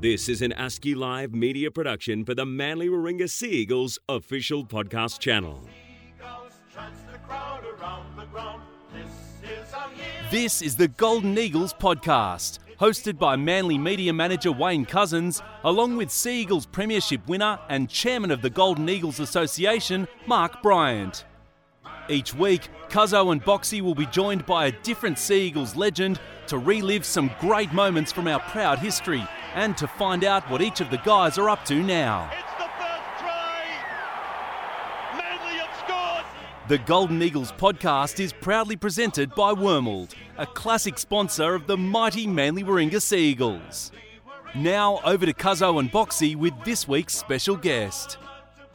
This is an ASCII Live media production for the Manly Warringah Sea Eagles official podcast channel. This is the Golden Eagles podcast, hosted by Manly Media Manager Wayne Cousins, along with Sea Eagles Premiership winner and Chairman of the Golden Eagles Association, Mark Bryant. Each week, Cuzzo and Boxy will be joined by a different Sea Eagles legend to relive some great moments from our proud history and to find out what each of the guys are up to now. It's the first try. Manly have scored. The Golden Eagles podcast is proudly presented by Wormald, a classic sponsor of the mighty Manly Warringah Sea Eagles. Now over to Cuzzo and Boxy with this week's special guest.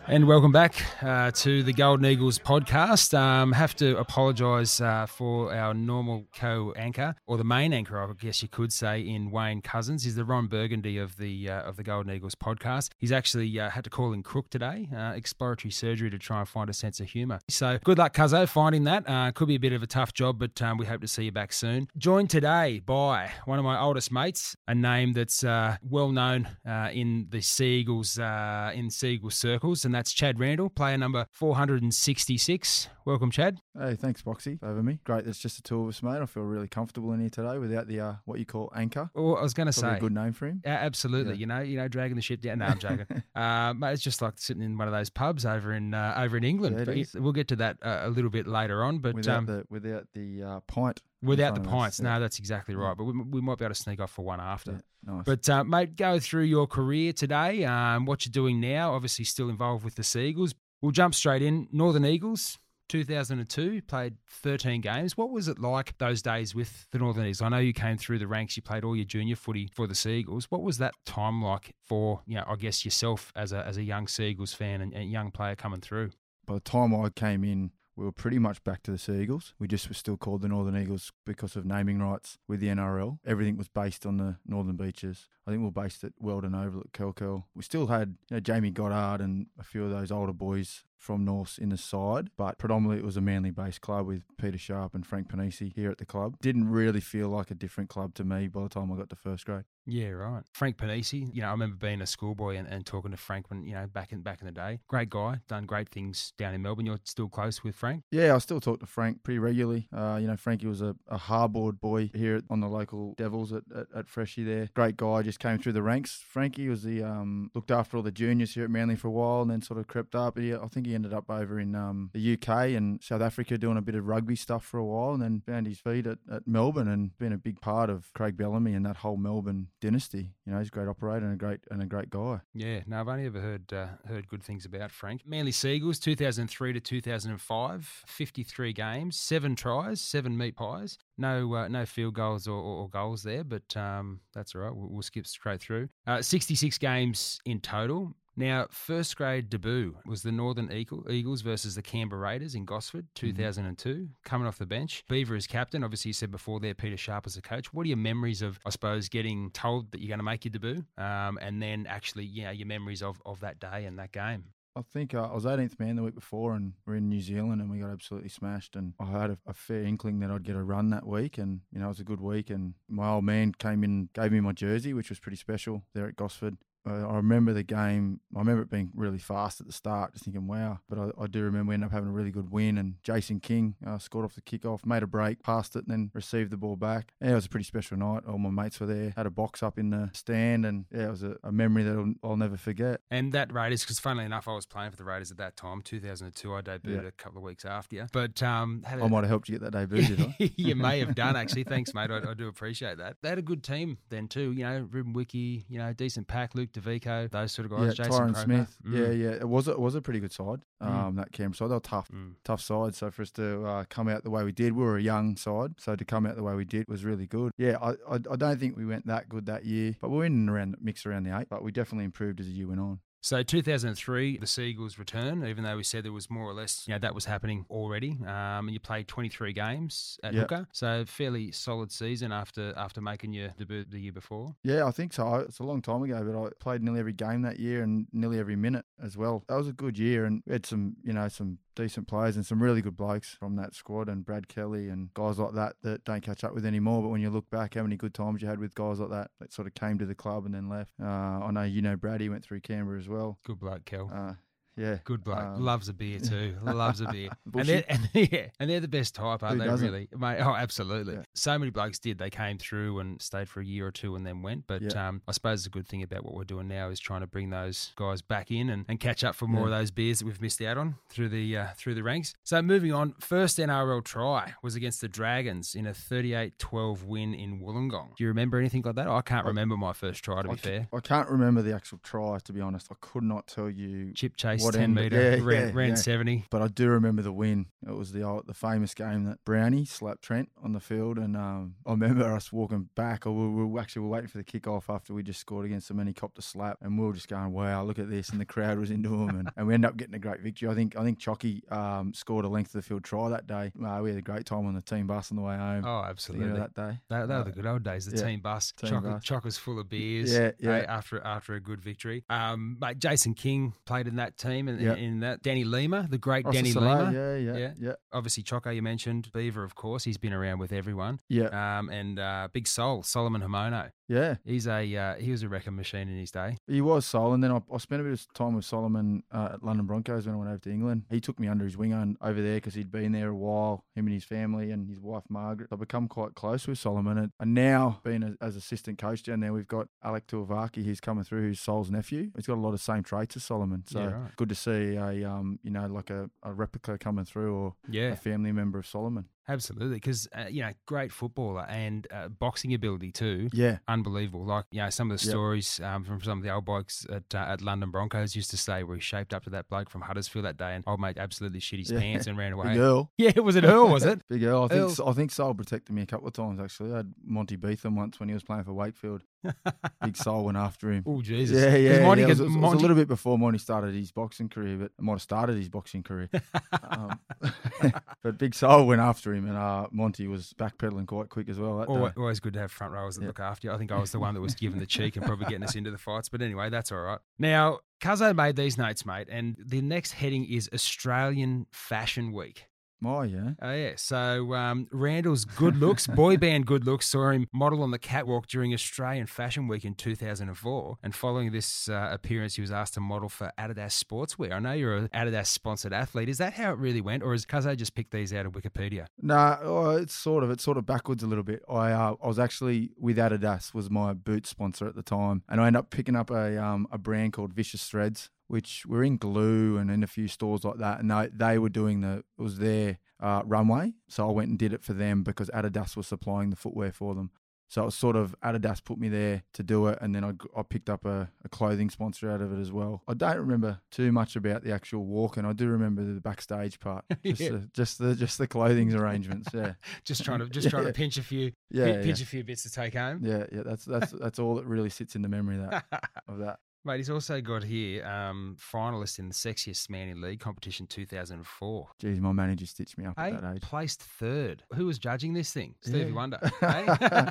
And welcome back uh, to the Golden Eagles podcast. Um, have to apologise uh, for our normal co-anchor, or the main anchor, I guess you could say, in Wayne Cousins. He's the Ron Burgundy of the uh, of the Golden Eagles podcast. He's actually uh, had to call in crook today, uh, exploratory surgery to try and find a sense of humour. So good luck, Cuzzo, finding that. Uh, could be a bit of a tough job, but um, we hope to see you back soon. Joined today by one of my oldest mates, a name that's well known in the Seagulls in Sea Eagles circles, and that's Chad Randall, player number 466. Welcome, Chad. Hey, thanks, Boxy, having me. Great, there's just the two of us, mate. I feel really comfortable in here today without the uh, what you call anchor. Well, I was going to say, a good name for him. Yeah, absolutely. Yeah. You know, you know, dragging the ship down. No, I'm joking. uh, mate, it's just like sitting in one of those pubs over in uh, over in England. Yeah, we'll get to that uh, a little bit later on. But without um, the without the uh, pint. Without the pints, no, that's exactly right. But we, we might be able to sneak off for one after. Yeah, nice. But uh, mate, go through your career today. Um, what you're doing now. Obviously, still involved with the Seagulls. We'll jump straight in. Northern Eagles. 2002 played 13 games. What was it like those days with the Northern Eagles? I know you came through the ranks. You played all your junior footy for the Seagulls. What was that time like for you know? I guess yourself as a as a young Seagulls fan and, and young player coming through. By the time I came in, we were pretty much back to the Sea Eagles. We just were still called the Northern Eagles because of naming rights with the NRL. Everything was based on the Northern Beaches. I think we were based at Weldon Oval at Curl Curl. We still had you know, Jamie Goddard and a few of those older boys from North in the side, but predominantly it was a Manly based club with Peter Sharp and Frank Ponissi here at the club. Didn't really feel like a different club to me by the time I got to first grade. Yeah, right. Frank Ponissi, you know, I remember being a schoolboy and, and talking to Frank when, you know, back in back in the day. Great guy, done great things down in Melbourne. You're still close with Frank? Yeah, I still talk to Frank pretty regularly. Uh, you know, Frankie was a, a hardboard boy here on the local Devils at, at, at Freshie there. Great guy, just came through the ranks. Frankie was the um, looked after all the juniors here at Manly for a while and then sort of crept up. He, I think he ended up over in um, the UK and South Africa doing a bit of rugby stuff for a while and then found his feet at, at Melbourne and been a big part of Craig Bellamy and that whole Melbourne dynasty. You know, he's a great operator and a great and a great guy. Yeah, no, I've only ever heard uh, heard good things about Frank. Manly Seagulls, 2003 to 2005, 53 games, seven tries, seven meat pies. No, uh, no field goals or, or, goals there, but um, that's all right. We'll, we'll skip straight through. Uh, 66 games in total. Now, first grade debut was the Northern Eagle, Eagles versus the Canberra Raiders in Gosford, 2002. Coming off the bench, Beaver as captain. Obviously, you said before there, Peter Sharp as a coach. What are your memories of, I suppose, getting told that you're going to make your debut, um, and then actually, know, your memories of, of that day and that game? I think uh, I was 18th man the week before, and we're in New Zealand, and we got absolutely smashed. And I had a, a fair inkling that I'd get a run that week, and you know it was a good week. And my old man came in, gave me my jersey, which was pretty special there at Gosford. I remember the game. I remember it being really fast at the start, just thinking, "Wow!" But I, I do remember we ended up having a really good win, and Jason King uh, scored off the kickoff, made a break, passed it, and then received the ball back. Yeah, it was a pretty special night. All my mates were there, had a box up in the stand, and yeah, it was a, a memory that I'll, I'll never forget. And that Raiders, because funnily enough, I was playing for the Raiders at that time, 2002. I debuted Yeah. a couple of weeks after you. But um, had a- I might have helped you get that debut, did I? you may have done actually. Thanks, mate. I, I do appreciate that. They had a good team then too. You know, Ruben Wiki. You know, decent pack. Luke Davico. Those sort of guys. Yeah, Jason Tyron. Smith. Mm. Yeah, yeah. It was a, it was a pretty good side. Um, that Canberra side. They were tough, Mm. tough side. So for us to uh, come out the way we did, we were a young side. So to come out the way we did was really good. Yeah, I, I, I don't think we went that good that year, but we were in and around mix around the eight. But we definitely improved as the year went on. So 2003, the Seagulls return, even though we said there was more or less, you know, that was happening already. Um, and you played 23 games at Yep. hooker, so fairly solid season after after making your debut the year before. Yeah, I think so. It's a long time ago, but I played nearly every game that year and nearly every minute as well. That was a good year, and had some, you know, some decent players and some really good blokes from that squad, and Brad Kelly and guys like that that don't catch up with anymore. But when you look back, how many good times you had with guys like that that sort of came to the club and then left. Uh, I know you know Brad. He went through Canberra as well. Good black Kel. Uh, yeah, Good bloke. um, Loves a beer too. Loves a beer. and, they're, and yeah, and they're the best type, aren't Who they? doesn't? Really, mate. Oh, absolutely. Yeah. So many blokes did. They came through and stayed for a year or two and then went. But Yeah. um, I suppose the good thing about what we're doing now is trying to bring those guys back in and, and catch up for more Yeah. of those beers that we've missed out on through the uh, through the ranks. So moving on, first NRL try was against the Dragons in a 38-12 win in Wollongong. Do you remember anything like that? I can't remember my first try. To be I, ca- fair. I can't remember the actual try to be honest. I could not tell you Chip chase, What 10 end- metre, yeah, ran, yeah, ran yeah. 70. But I do remember the win. It was the old, the famous game that Brownie slapped Trent on the field, and um, I remember us walking back. Or we we were actually we were waiting for the kickoff after we just scored against them, and he copped a slap, and we were just going, "Wow, look at this!" And the crowd was into him, and, and we ended up getting a great victory. I think I think Chocky um, scored a length of the field try that day. Uh, we had a great time on the team bus on the way home. Oh, You absolutely. know that day. That, that Uh, were the good old days. The team bus, team chock, bus. chock was full of beers. Yeah, yeah. eh, after after a good victory, um, mate, Jason King played in that team, and Yeah. in that Danny Lima, the great Danny Soleil, Lima. Yeah, yeah, Yeah. yeah, Obviously, Choco, you mentioned Beaver, of course. He's been around with everyone. yeah, Um, and uh, Big Soul, Solomon Haumono. Yeah. He's a uh, he was a wrecking machine in his day. He was Sol, and then I, I spent a bit of time with Solomon uh, at London Broncos when I went over to England. He took me under his wing on over there because he'd been there a while, him and his family and his wife Margaret. I've become quite close with Solomon, and, and now being a, as assistant coach down there, we've got Alec Tuitavake who's coming through, who's Sol's nephew. He's got a lot of same traits as Solomon, so Yeah, right. good to see a um you know like a, a replica coming through or Yeah, a family member of Solomon. Absolutely. Because uh, you know, great footballer and uh, boxing ability too. Yeah, unbelievable. Like you know, some of the Yep. stories um, from some of the old blokes at, uh, at London Broncos used to say where he shaped up to that bloke from Huddersfield that day, and old mate absolutely shit his Yeah. pants and ran away. big. Earl. Yeah, it was it Earl? Was it? Big Earl. I think Earl's- I think Sol protected me a couple of times actually. I had Monty Betham once when he was playing for Wakefield. Big Soul went after him. Oh Jesus! Yeah, yeah. Monty yeah. It, was, it was a little bit before Monty started his boxing career, but might have started his boxing career. um, but Big Soul went after him, and uh, Monty was backpedaling quite quick as well. Always, always good to have front rowers that Yeah. look after you. I think I was the one that was given the cheek and probably getting us into the fights. But anyway, that's all right. Now, Cuzzo made these notes, mate, and the next heading is Australian Fashion Week. Oh yeah. Oh yeah. So um, Randall's good looks, boy band good looks, saw him model on the catwalk during Australian Fashion Week in 2004. And following this uh, appearance, he was asked to model for Adidas Sportswear. I know you're an Adidas sponsored athlete. Is that how it really went, or has Cuzzo just picked these out of Wikipedia? Nah, oh, it's sort of it's sort of backwards a little bit. I uh, I was actually with Adidas was my boot sponsor at the time, and I ended up picking up a um a brand called Vicious Threads, which were in Glue and in a few stores like that, and they they were doing the it was their uh, runway, so I went and did it for them because Adidas was supplying the footwear for them. So it was sort of Adidas put me there to do it, and then I, I picked up a, a clothing sponsor out of it as well. I don't remember too much about the actual walk, and I do remember the backstage part, just, Yeah. the, just the just the clothing arrangements. Yeah, Just trying to just trying to pinch a few yeah, pi- yeah. pinch a few bits to take home. yeah, yeah. That's that's that's all that really sits in the memory of that of that. Mate, he's also got here um, finalist in the Sexiest Man in League competition 2004. Geez, my manager stitched me up Hey, at that age. placed third. Who was judging this thing? Stevie Yeah. Wonder. hey?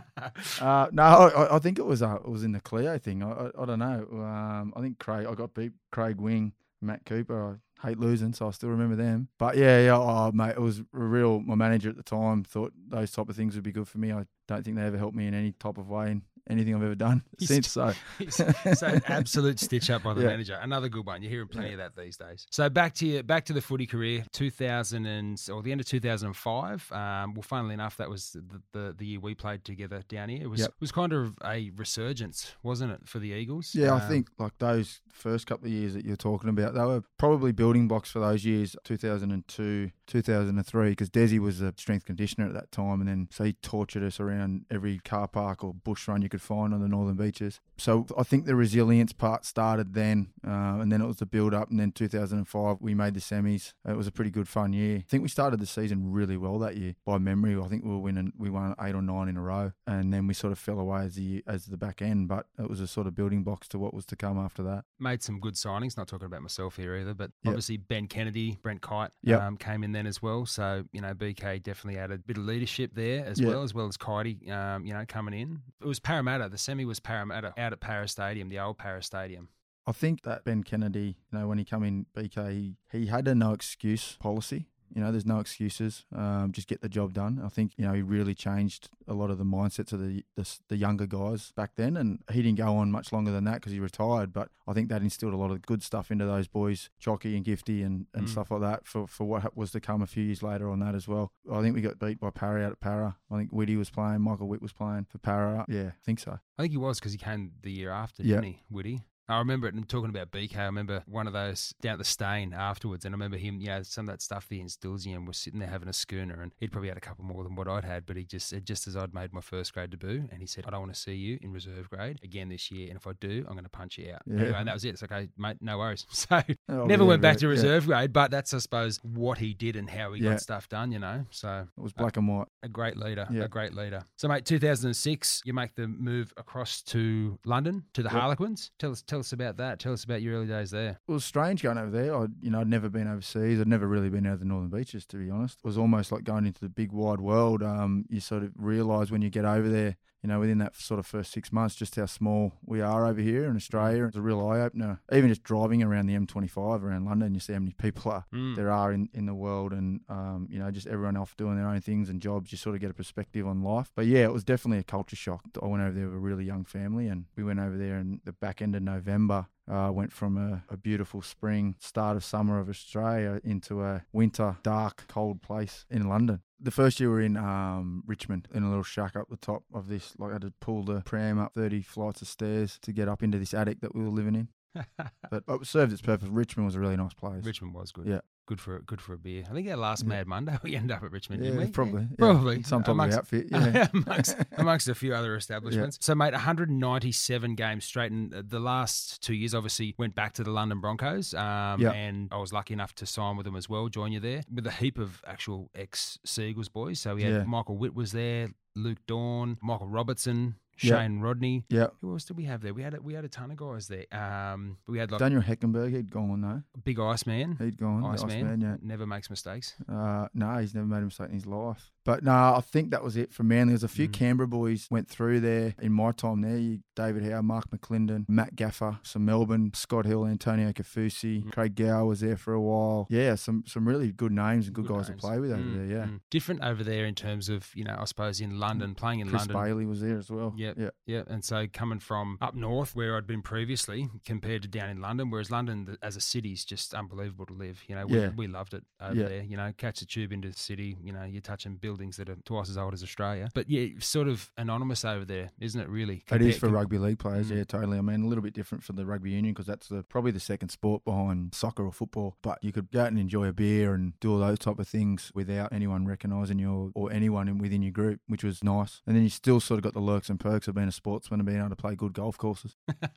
Uh, no, I, I think it was uh, it was in the Cleo thing. I, I, I don't know. Um, I think Craig. I got beat Craig Wing, Matt Cooper. I hate losing, so I still remember them. But yeah, yeah, oh, mate, it was a real. My manager at the time thought those type of things would be good for me. I don't think they ever helped me in any type of way in anything I've ever done He's since. So so absolute stitch up by the Yeah. manager. Another good one. You're hearing plenty of that these days. So back to your, back to the footy career, 2000 and or the end of 2005. Um, well, funnily enough, that was the, the, the year we played together down here. It was Yep. was kind of a resurgence, wasn't it, for the Eagles? Yeah, I Um, think like those first couple of years that you're talking about, they were probably building blocks for those years, 2002, 2003, because Desi was a strength conditioner at that time, and then so he tortured us around every car park or bush run you could find on the northern beaches. So I think the resilience part started then, uh, and then it was the build up. And then 2005, we made the semis. It was a pretty good fun year. I think we started the season really well that year by memory. I think we were winning, we won eight or nine in a row, and then we sort of fell away as the as the back end. But it was a sort of building blocks to what was to come after that. Made some good signings. Not talking about myself here either, but Yep. obviously Ben Kennedy, Brent Kite Yep. um, came in then as well. So you know BK definitely added a bit of leadership there as Yeah. well, as well as Kitey, um, you know, coming in. It was Parramatta. The semi was Parramatta out at Parra Stadium, the old Parra Stadium. I think that Ben Kennedy, you know, when he come in BK, he, he had a no excuse policy. You know, there's no excuses. Um, just get the job done. I think you know he really changed a lot of the mindsets of the the, the younger guys back then, and he didn't go on much longer than that because he retired. But I think that instilled a lot of good stuff into those boys, Chocky and Gifty, and, and Mm. stuff like that for for what was to come a few years later on that as well. I think we got beat by Parry out at Parra. I think Whitty was playing, Michael Witt was playing for Parra. Yeah, I think so. I think he was because he came the year after, Yeah. didn't he, Woody? I remember it. And talking about BK, I remember one of those down at the Steyne afterwards, and I remember him. You know, some of that stuff he instills in we're sitting there having a schooner, and he'd probably had a couple more than what I'd had, but he just said, just as I'd made my first grade debut, and he said, "I don't want to see you in reserve grade again this year, and if I do, I'm going to punch you out." Yeah. Anyway, and that was it. It's okay, mate. No worries. So Oh, never yeah, went back yeah, to yeah. reserve grade, but that's I suppose what he did and how he Yeah. got stuff done. You know, so It was uh, black and white. a great leader, Yeah. a great leader. So, mate, 2006, you make the move across to London to the Yep. Harlequins. Tell us, tell us about that. Tell us about your early days there. It was strange going over there. I, you know, I'd never been overseas. I'd never really been out of the northern beaches, to be honest. It was almost like going into the big wide world. Um, you sort of realise when you get over there, you know, within that sort of first six months, just how small we are over here in Australia. It's a real eye opener. Even just driving around the M25 around London, you see how many people are Mm. there are in, in the world, and um, you know, just everyone off doing their own things and jobs. You sort of get a perspective on life. But yeah, it was definitely a culture shock. I went over there with a really young family, and we went over there in the back end of November. Uh, went from a, a beautiful spring, start of summer of Australia, into a winter, dark, cold place in London. The first year we were in um, Richmond in a little shack up the top of this. Like I had to pull the pram up 30 flights of stairs to get up into this attic that we were living in. But it served its purpose. Richmond was a really nice place. Richmond was good. Yeah. Good for good for a beer. I think our last Yeah. Mad Monday we ended up at Richmond, Yeah, didn't we? probably. yeah. Probably. Some type of Amongst- outfit. Yeah. amongst, amongst a few other establishments. So, mate, 197 games straight. And the last two years, obviously, went back to the London Broncos. Um. And I was lucky enough to sign with them as well, join you there, with a heap of actual ex Seagulls boys. So, we had Yeah. Michael Witt was there, Luke Dorn, Michael Robertson, Yeah. Shane Rodney. yeah. Who else did we have there? We had a, we had a ton of guys there. Um, we had like Daniel Heckenberg, he'd gone on though. Big Iceman. He'd gone. Iceman, Iceman, yeah. never makes mistakes. Uh, no, he's never made a mistake in his life. But no, I think that was it for Manly. There's a few Mm. Canberra boys went through there in my time there. You, David Howe, Mark McLinden, Matt Gafa, some Melbourne, Scott Hill, Antonio Kaufusi, Mm. Craig Gower was there for a while. Yeah, some some really good names and good, guys names. to play with over Mm, there. Yeah, mm. Different over there in terms of, you know, I suppose in London, playing in London. Chris London. Bailey was there as well. Yep. Yeah, Yeah, and so coming from up north where I'd been previously, compared to down in London, whereas London as a city is just unbelievable to live. You know, we, Yeah. we loved it over Yeah. there. You know, catch the tube into the city. You know, you're touching buildings that are twice as old as Australia. But yeah, sort of anonymous over there, isn't it? Really, It is for com- rugby league players, Mm. yeah, totally. I mean, a little bit different for the rugby union because that's the, probably the second sport behind soccer or football. But you could go out and enjoy a beer and do all those type of things without anyone recognising you or, or anyone within your group, which was nice. And then you still sort of got the lurks and perks of being a sportsman and being able to play good golf courses.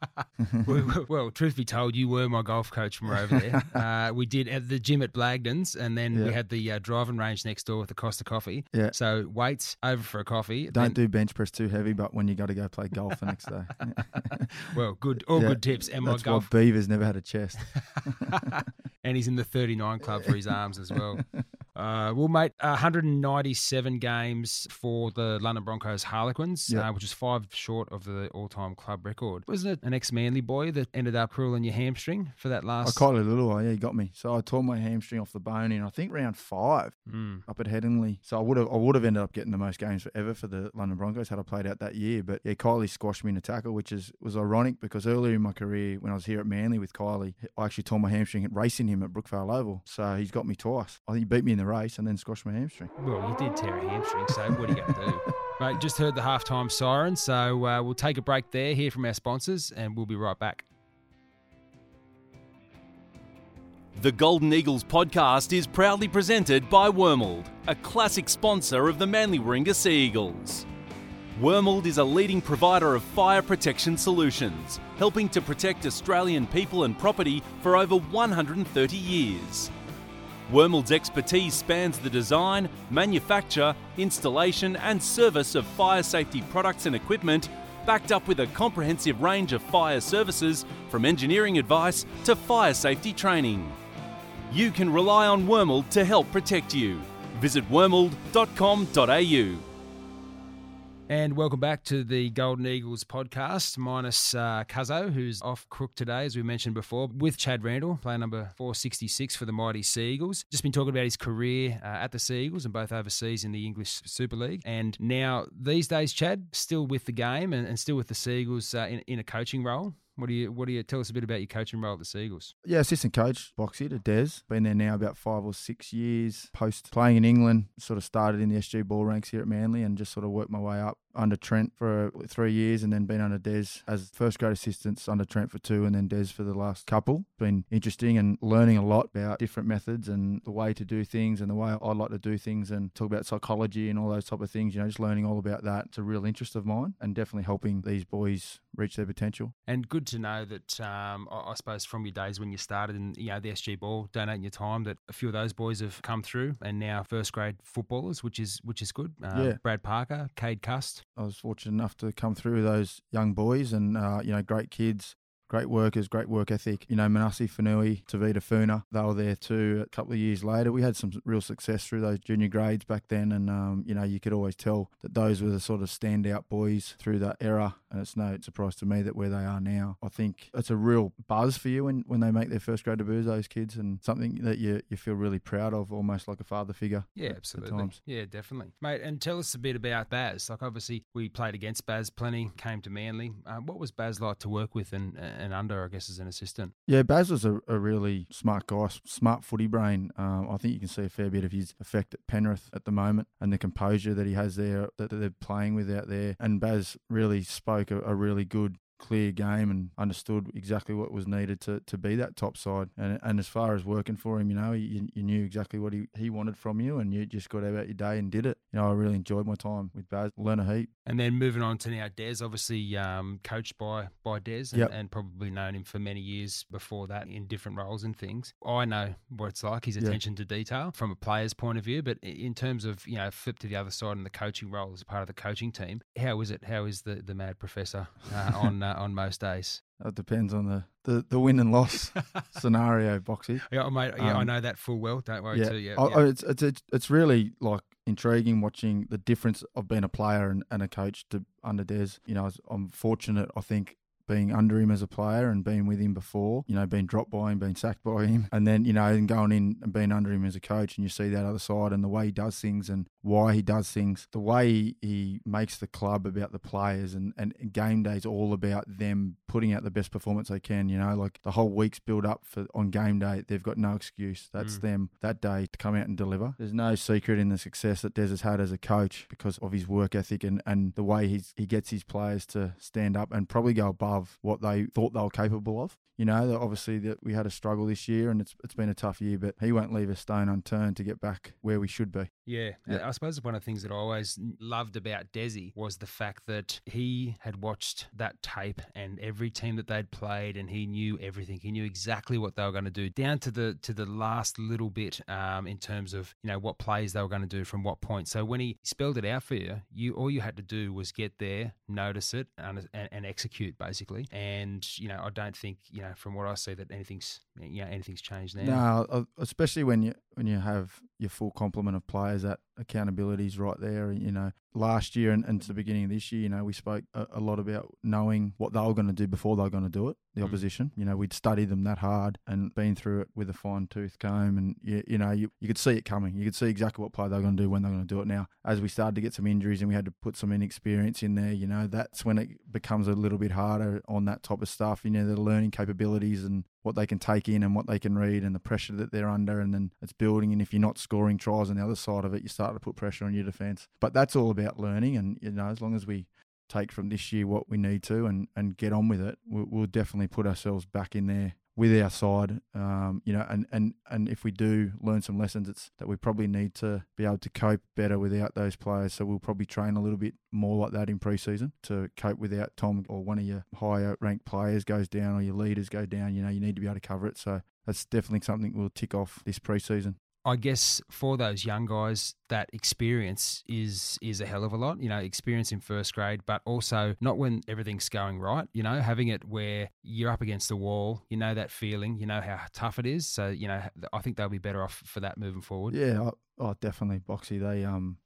well, well, truth be told, you were my golf coach from over there. uh, we did at the gym at Blagdon's, and then we had the uh, driving range next door with the Costa Coffee. Yeah. So weights over for a coffee. Don't then- do bench press too heavy, but when you got to go play golf the next day. well, good, all Yeah, good tips. And my That's golf, why Beaver's never had a chest. and he's in the 39 club for his arms as well. Uh, well, mate, 197 games for the London Broncos Harlequins, Yeah. uh, which is five short of the all-time club record. Wasn't it an ex-Manly boy that ended up crueling your hamstring for that last? I caught a little yeah, he got me. So I tore my hamstring off the bone in I think round five. Mm. up at Headingley. So I would have I would have ended up getting the most games forever for the London Broncos had I played out that year. But yeah, Kylie squashed me in a tackle, which is was ironic because earlier in my career when I was here at Manly with Kylie, I actually tore my hamstring racing him at Brookvale Oval. So he's got me twice. I think he beat me in the race and then squashed my hamstring. Well, you did tear a hamstring, so what are you going to do? Mate, just heard the halftime siren, so uh, we'll take a break there, hear from our sponsors, and we'll be right back. The Golden Eagles podcast is proudly presented by Wormald, a classic sponsor of the Manly Warringah Sea Eagles. Wormald is a leading provider of fire protection solutions, helping to protect Australian people and property for over 130 years. Wormald's expertise spans the design, manufacture, installation, and service of fire safety products and equipment, backed up with a comprehensive range of fire services from engineering advice to fire safety training. You can rely on Wormald to help protect you. Visit wormald.com.au. And welcome back to the Golden Eagles podcast, minus uh, Cuzzo, who's off crook today, as we mentioned before, with Chad Randall, player number 466 for the mighty Sea Eagles. Just been talking about his career uh, at the Sea Eagles and both overseas in the English Super League. And now, these days, Chad, still with the game and, and still with the Sea Eagles uh, in, in a coaching role. What do you What do you tell us a bit about your coaching role at the Seagulls? Yeah, assistant coach, Boxy to Des. Been there now about five or six years. Post playing in England, sort of started in the SG ball ranks here at Manly and just sort of worked my way up under Trent for three years and then been under Des as first grade assistants under Trent for two and then Des for the last couple. Been interesting and learning a lot about different methods and the way to do things and the way I like to do things and talk about psychology and all those type of things. You know, just learning all about that. It's a real interest of mine and definitely helping these boys reach their potential. And good to know that um, I, I suppose from your days when you started in you know the SG ball, donating your time, that a few of those boys have come through and now first grade footballers, which is which is good. Uh, Yeah. Brad Parker, Cade Cust. I was fortunate enough to come through those young boys and, uh, you know, great kids, great workers, great work ethic. You know, Manase Fainu, Tavita Funa, they were there too a couple of years later. We had some real success through those junior grades back then. And, um, you know, you could always tell that those were the sort of standout boys through that era. And it's no surprise to me that where they are now, I think it's a real buzz for you when, when they make their first grade debuts, those kids, and something that you, you feel really proud of, almost like a father figure. Yeah, at- at absolutely. times. Yeah, definitely, mate. And tell us a bit about Baz. Like, obviously, we played against Baz plenty. Came to Manly. Um, what was Baz like to work with and and under? I guess as an assistant. Yeah, Baz was a, a really smart guy, smart footy brain. Um, I think you can see a fair bit of his effect at Penrith at the moment and the composure that he has there that they're playing with out there. And Baz really spoke a, a really good, clear game and understood exactly what was needed to, to be that top side. And and as far as working for him, you know, you, you knew exactly what he, he wanted from you and you just got about your day and did it. You know, I really enjoyed my time with Baz, learn a heap. And then moving on to now, Des, obviously um, coached by by Des, and, Yep. and probably known him for many years before that in different roles and things. I know what it's like, his attention to detail from a player's point of view, but in terms of you know flip to the other side and the coaching role as part of the coaching team, how is it? How is the the mad professor uh, on uh, on most days? It depends on the, the, the win and loss scenario, Boxy. Yeah, mate. Yeah, I Um, know that full well. Don't worry. yeah, Too. Yeah, I- yeah. It's, it's it's it's really like intriguing watching the difference of being a player and, and a coach to under Des. You know, I'm fortunate. I think being under him as a player and being with him before, you know, being dropped by him, being sacked by him, and then you know, and going in and being under him as a coach, and you see that other side and the way he does things and why he does things, the way he, he makes the club about the players, and and game day's all about them putting out the best performance they can. You know, like the whole week's build up for on game day, they've got no excuse. That's Mm. them that day to come out and deliver. There's no secret in the success that Des has had as a coach because of his work ethic and, and the way he's, he gets his players to stand up and probably go above what they thought they were capable of. You know, obviously that we had a struggle this year and it's it's been a tough year, but he won't leave a stone unturned to get back where we should be. Yeah, Yeah. I suppose one of the things that I always loved about Desi was the fact that he had watched that tape and every team that they'd played, and he knew everything. He knew exactly what they were going to do, down to the to the last little bit um, in terms of you know what plays they were going to do from what point. So when he spelled it out for you, you all you had to do was get there, notice it, and, and, and execute basically. And you know, I don't think you know from what I see that anything's know anything's changed now. No, especially when you when you have your full complement of players, that accountability's right there. You know, last year and, and to the beginning of this year, you know, we spoke a, a lot about knowing what they were going to do before they were going to do it. The Mm. opposition, you know, we'd studied them that hard and been through it with a fine tooth comb, and you, you know, you, you could see it coming. You could see exactly what play they were going to do when they were going to do it. Now, as we started to get some injuries and we had to put some inexperience in there, you know, that's when it becomes a little bit harder on that type of stuff. You know, the learning capabilities and what they can take in and what they can read and the pressure that they're under and then it's building. And if you're not scoring tries on the other side of it you start to put pressure on your defense but that's all about learning. And you know as long as we take from this year what we need to and, and get on with it we'll, we'll definitely put ourselves back in there with our side. Um, you know, and, and, and if we do learn some lessons, it's that we probably need to be able to cope better without those players. So we'll probably train a little bit more like that in pre-season to cope without Tom or one of your higher ranked players goes down or your leaders go down. You know, you need to be able to cover it. So that's definitely something we'll tick off this pre-season. I guess for those young guys, that experience is is a hell of a lot. You know, experience in first grade, but also not when everything's going right. You know, having it where you're up against the wall. You know that feeling. You know how tough it is. So you know, I think they'll be better off for that moving forward. Yeah, oh, definitely, Boxy. They um,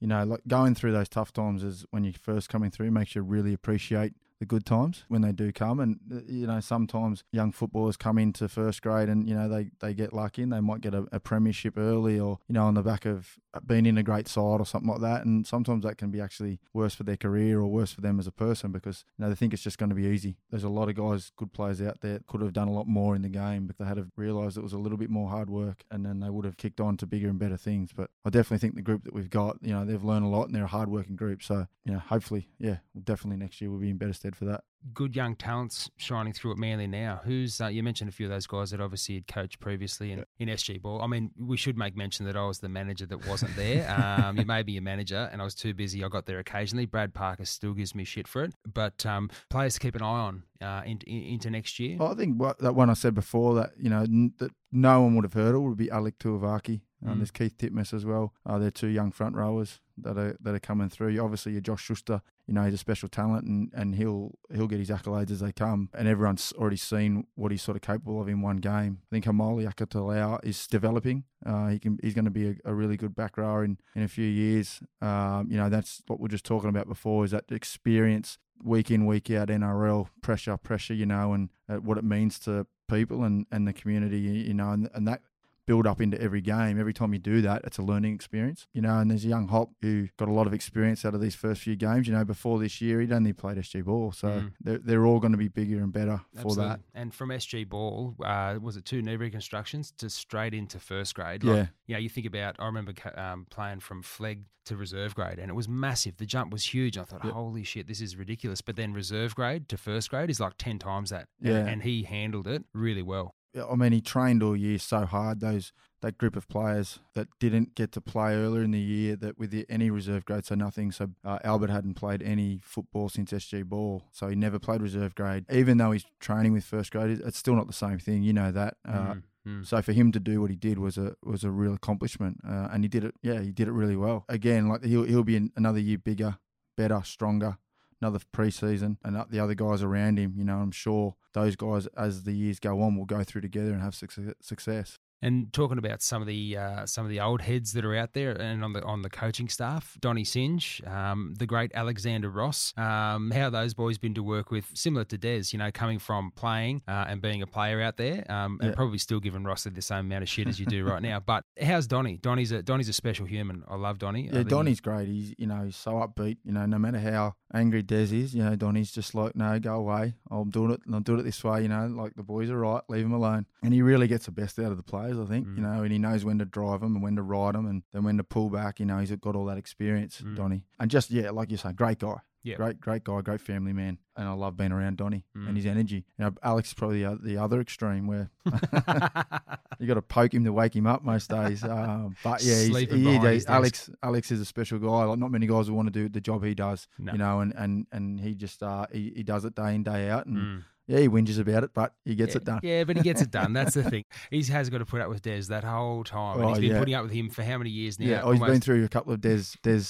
you know, like going through those tough times is when you're first coming through makes you really appreciate the good times when they do come. And, uh, you know, sometimes young footballers come into first grade and, you know, they, they get lucky and they might get a, a premiership early or, you know, on the back of being in a great side or something like that. And sometimes that can be actually worse for their career or worse for them as a person because, you know, they think it's just going to be easy. There's a lot of guys, good players out there, could have done a lot more in the game, but they had to realise it was a little bit more hard work and then they would have kicked on to bigger and better things. But I definitely think the group that we've got, you know, they've learned a lot and they're a hard working group. So, you know, hopefully, yeah, definitely next year we'll be in better for that good young talents shining through at Manly now. Who's uh, you mentioned a few of those guys that obviously had coached previously in, in SG Ball. I mean, we should make mention that I was the manager that wasn't there. Um, you made me a manager, and I was too busy. I got there occasionally. Brad Parker still gives me shit for it, but um, players to keep an eye on uh, in, in, into next year. I think what, that one I said before that you know n- that no one would have heard of would be Alec Tuivasa. Um, mm. There's Keith Titmus as well. Uh, they're two young front rowers that are that are coming through. Obviously, your Josh Schuster, you know, he's a special talent, and, and he'll he'll get his accolades as they come. And everyone's already seen what he's sort of capable of in one game. I think Haumole Olakau'atu is developing. Uh, he can he's going to be a, a, really good back rower in, in a few years. Um, you know, that's what we are just talking about before is that experience week in week out NRL pressure pressure. You know, and uh, what it means to people and, and the community. You know, and, and that build up into every game. Every time you do that, it's a learning experience, you know. And there's a young Hop who got a lot of experience out of these first few games. You know, before this year, he'd only played SG ball, so mm. they're, they're all going to be bigger and better for Absolutely. that. And from SG ball, uh, was it two knee reconstructions to straight into first grade? Like, yeah. Yeah, you think about. I remember um, playing from Flegg to reserve grade, and it was massive. The jump was huge. I thought, yep. holy shit, this is ridiculous. But then reserve grade to first grade is like ten times that. Yeah. and, and he handled it really well. I mean, he trained all year so hard. Those that group of players that didn't get to play earlier in the year, that with the, any reserve grade, so nothing. So uh, Albert hadn't played any football since SG ball, so he never played reserve grade. Even though he's training with first grade, it's still not the same thing. You know that. Uh, mm. Mm. So for him to do what he did was a was a real accomplishment, uh, and he did it. Yeah, he did it really well. Again, like he'll he'll be another year bigger, better, stronger, another preseason, and the other guys around him. You know, I'm sure those guys, as the years go on, will go through together and have success. And talking about some of the uh, some of the old heads that are out there, and on the on the coaching staff, Donny Singe, um, the great Alexander Ross, um, how those boys been to work with, similar to Des, you know, coming from playing uh, and being a player out there, um, and probably still giving Ross the same amount of shit as you do right now. But how's Donny? Donny's a Donny's a special human. I love Donny. Yeah, Donny's great. He's you know he's so upbeat. You know, no matter how angry Des is, you know, Donny's just like, no, go away. I'm doing it. And I'm doing it this way. You know, like the boys are right. Leave him alone. And he really gets the best out of the players. I think. Mm. You know, and he knows when to drive them and when to ride them, and then when to pull back. You know, he's got all that experience, mm. Donny. And just yeah, like you say, great guy. Yeah. Great, great guy, great family man, and I love being around Donny mm. and his energy. You know, Alex is probably the, the other extreme where you got to poke him to wake him up most days. Um, but yeah, he's, he, he, Alex, Alex is a special guy. Like not many guys will want to do the job he does. No. You know, and and and he just uh, he, he does it day in day out, and mm. Yeah, he whinges about it, but he gets yeah, it done. Yeah, but he gets it done. That's the thing. He has got to put up with Des that whole time. And he's oh, been yeah. putting up with him for how many years now? Yeah, oh, he's been through a couple of Des Des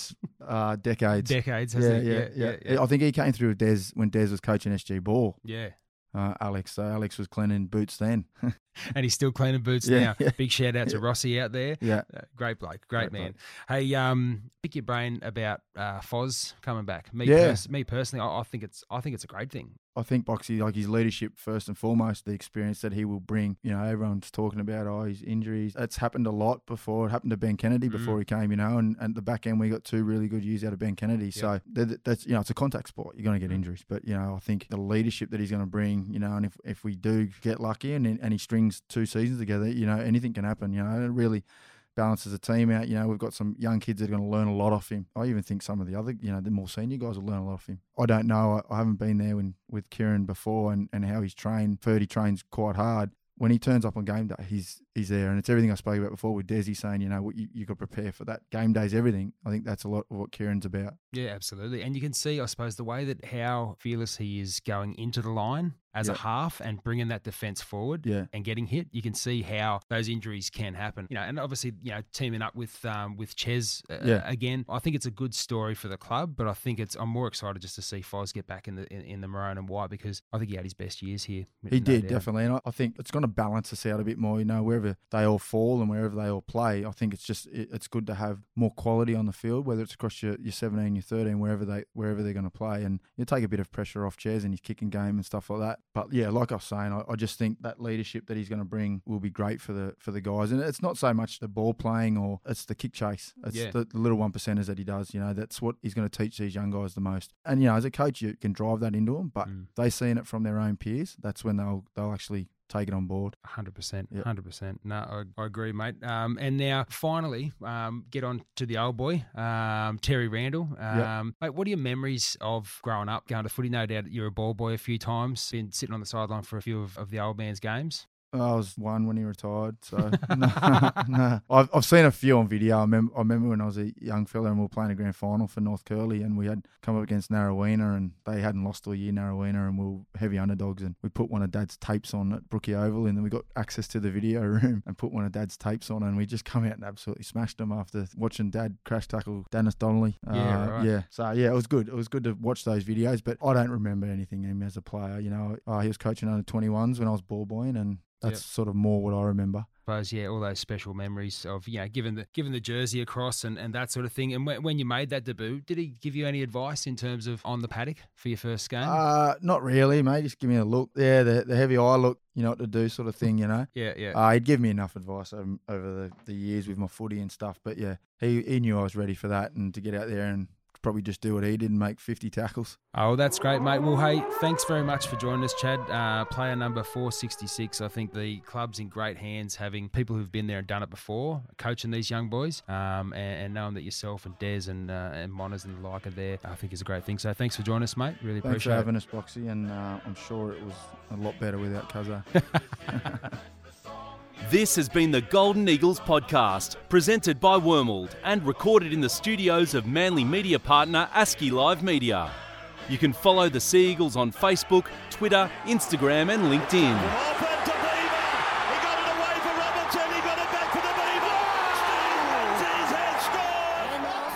uh, decades. Decades, yeah, yeah, yeah, yeah, I think he came through with Des when Des was coaching SG Ball. Yeah. Uh, Alex. So Alex was cleaning boots then. and he's still cleaning boots yeah, now. Yeah. Big shout out to Rossi out there. Yeah. Uh, great bloke. Great, great man. Bloke. Hey, um, pick your brain about uh, Foz coming back. Me, yeah. Pers- me personally, I, I, think it's I think it's a great thing. I think Boxy, like his leadership first and foremost, the experience that he will bring. You know, everyone's talking about oh his injuries. It's happened a lot before. It happened to Ben Kennedy before mm. he came. You know, and, and the back end we got two really good years out of Ben Kennedy. Yep. So that's you know it's a contact sport. You're going to get mm. injuries, but you know I think the leadership that he's going to bring. You know, and if if we do get lucky and and he strings two seasons together, you know anything can happen. You know, really balances the team out. You know, we've got some young kids that are going to learn a lot off him. I even think some of the other, you know, the more senior guys will learn a lot off him. I don't know. I, I haven't been there when, with Kieran before and, and how he's trained. Ferdy trains quite hard when he turns up on game day, he's he's there, and it's everything I spoke about before with Desi saying, you know, you you got to prepare for that. Game day's everything. I think that's a lot of what Kieran's about. Yeah, absolutely, and you can see, I suppose, the way that how fearless he is going into the line as Yep. a half and bringing that defense forward Yeah. and getting hit. You can see how those injuries can happen. You know, and obviously, you know, teaming up with um, with Ches uh, Yeah. again, I think it's a good story for the club. But I think it's I'm more excited just to see Foz get back in the in, in the maroon and white because I think he had his best years here. He no did doubt. definitely, and I, I think it's going to balance us out a bit more. You know, wherever they all fall and wherever they all play, I think it's just it, it's good to have more quality on the field, whether it's across your, your 17, your 13, wherever they wherever they're going to play, and you take a bit of pressure off Chairs and his kicking game and stuff like that. But yeah, like I was saying, I, I just think that leadership that he's going to bring will be great for the for the guys, and it's not so much the ball playing or it's the kick chase. It's Yeah. the, the little one percenters that he does. You know, that's what he's going to teach these young guys the most. And you know, as a coach, you can drive that into them, but Mm. they seeing it from their own peers, that's when they'll they'll actually take it on board. Hundred percent, Yep. hundred percent. No, I, I agree, mate. Um, and now, finally, um, get on to the old boy, um, Terry Randall. Um, mate, what are your memories of growing up, going to footy? No doubt you're a ball boy a few times, been sitting on the sideline for a few of, of the old man's games. I was one when he retired, so no, no. I've, I've seen a few on video. I remember, I remember when I was a young fella and we were playing a grand final for North Curly, and we had come up against Narraweena, and they hadn't lost all year Narraweena, and we were heavy underdogs, and we put one of Dad's tapes on at Brookie Oval, and then we got access to the video room and put one of Dad's tapes on, and we just come out and absolutely smashed them after watching Dad crash tackle Dennis Donnelly. Yeah, Uh, right. yeah. So yeah, it was good. It was good to watch those videos, but I don't remember anything of him as a player. You know, uh, he was coaching under 21s when I was ball boying, and that's Yep. sort of more what I remember. suppose, yeah, all those special memories of you know giving the giving the jersey across and, and that sort of thing. And when, when you made that debut, did he give you any advice in terms of on the paddock for your first game? Uh, not really, mate. Just give me a look. Yeah, the, the heavy eye look, you know what to do, sort of thing, you know. yeah, yeah. Uh, he'd give me enough advice over, over the, the years with my footy and stuff. But yeah, he, he knew I was ready for that and to get out there and probably just do what he did and make 50 tackles. Oh, that's great, mate. Well, hey, thanks very much for joining us, Chad. Uh, player number 466. I think the club's in great hands having people who've been there and done it before, coaching these young boys, um, and, and knowing that yourself and Des and, uh, and Monners and the like are there, I think is a great thing. So thanks for joining us, mate. Really Thanks for appreciate it. having us, Boxy, and uh, I'm sure it was a lot better without Cuzzo. This has been the Golden Eagles podcast, presented by Wormald and recorded in the studios of Manly media partner ASCII Live Media. You can follow the Sea Eagles on Facebook, Twitter, Instagram, and LinkedIn.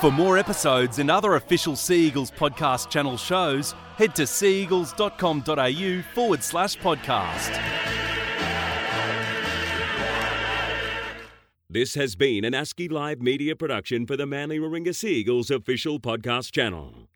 For more episodes and other official Sea Eagles podcast channel shows, head to seaeagles.com.au forward slash podcast. This has been an ASCII Live media production for the Manly Warringah Sea Eagles official podcast channel.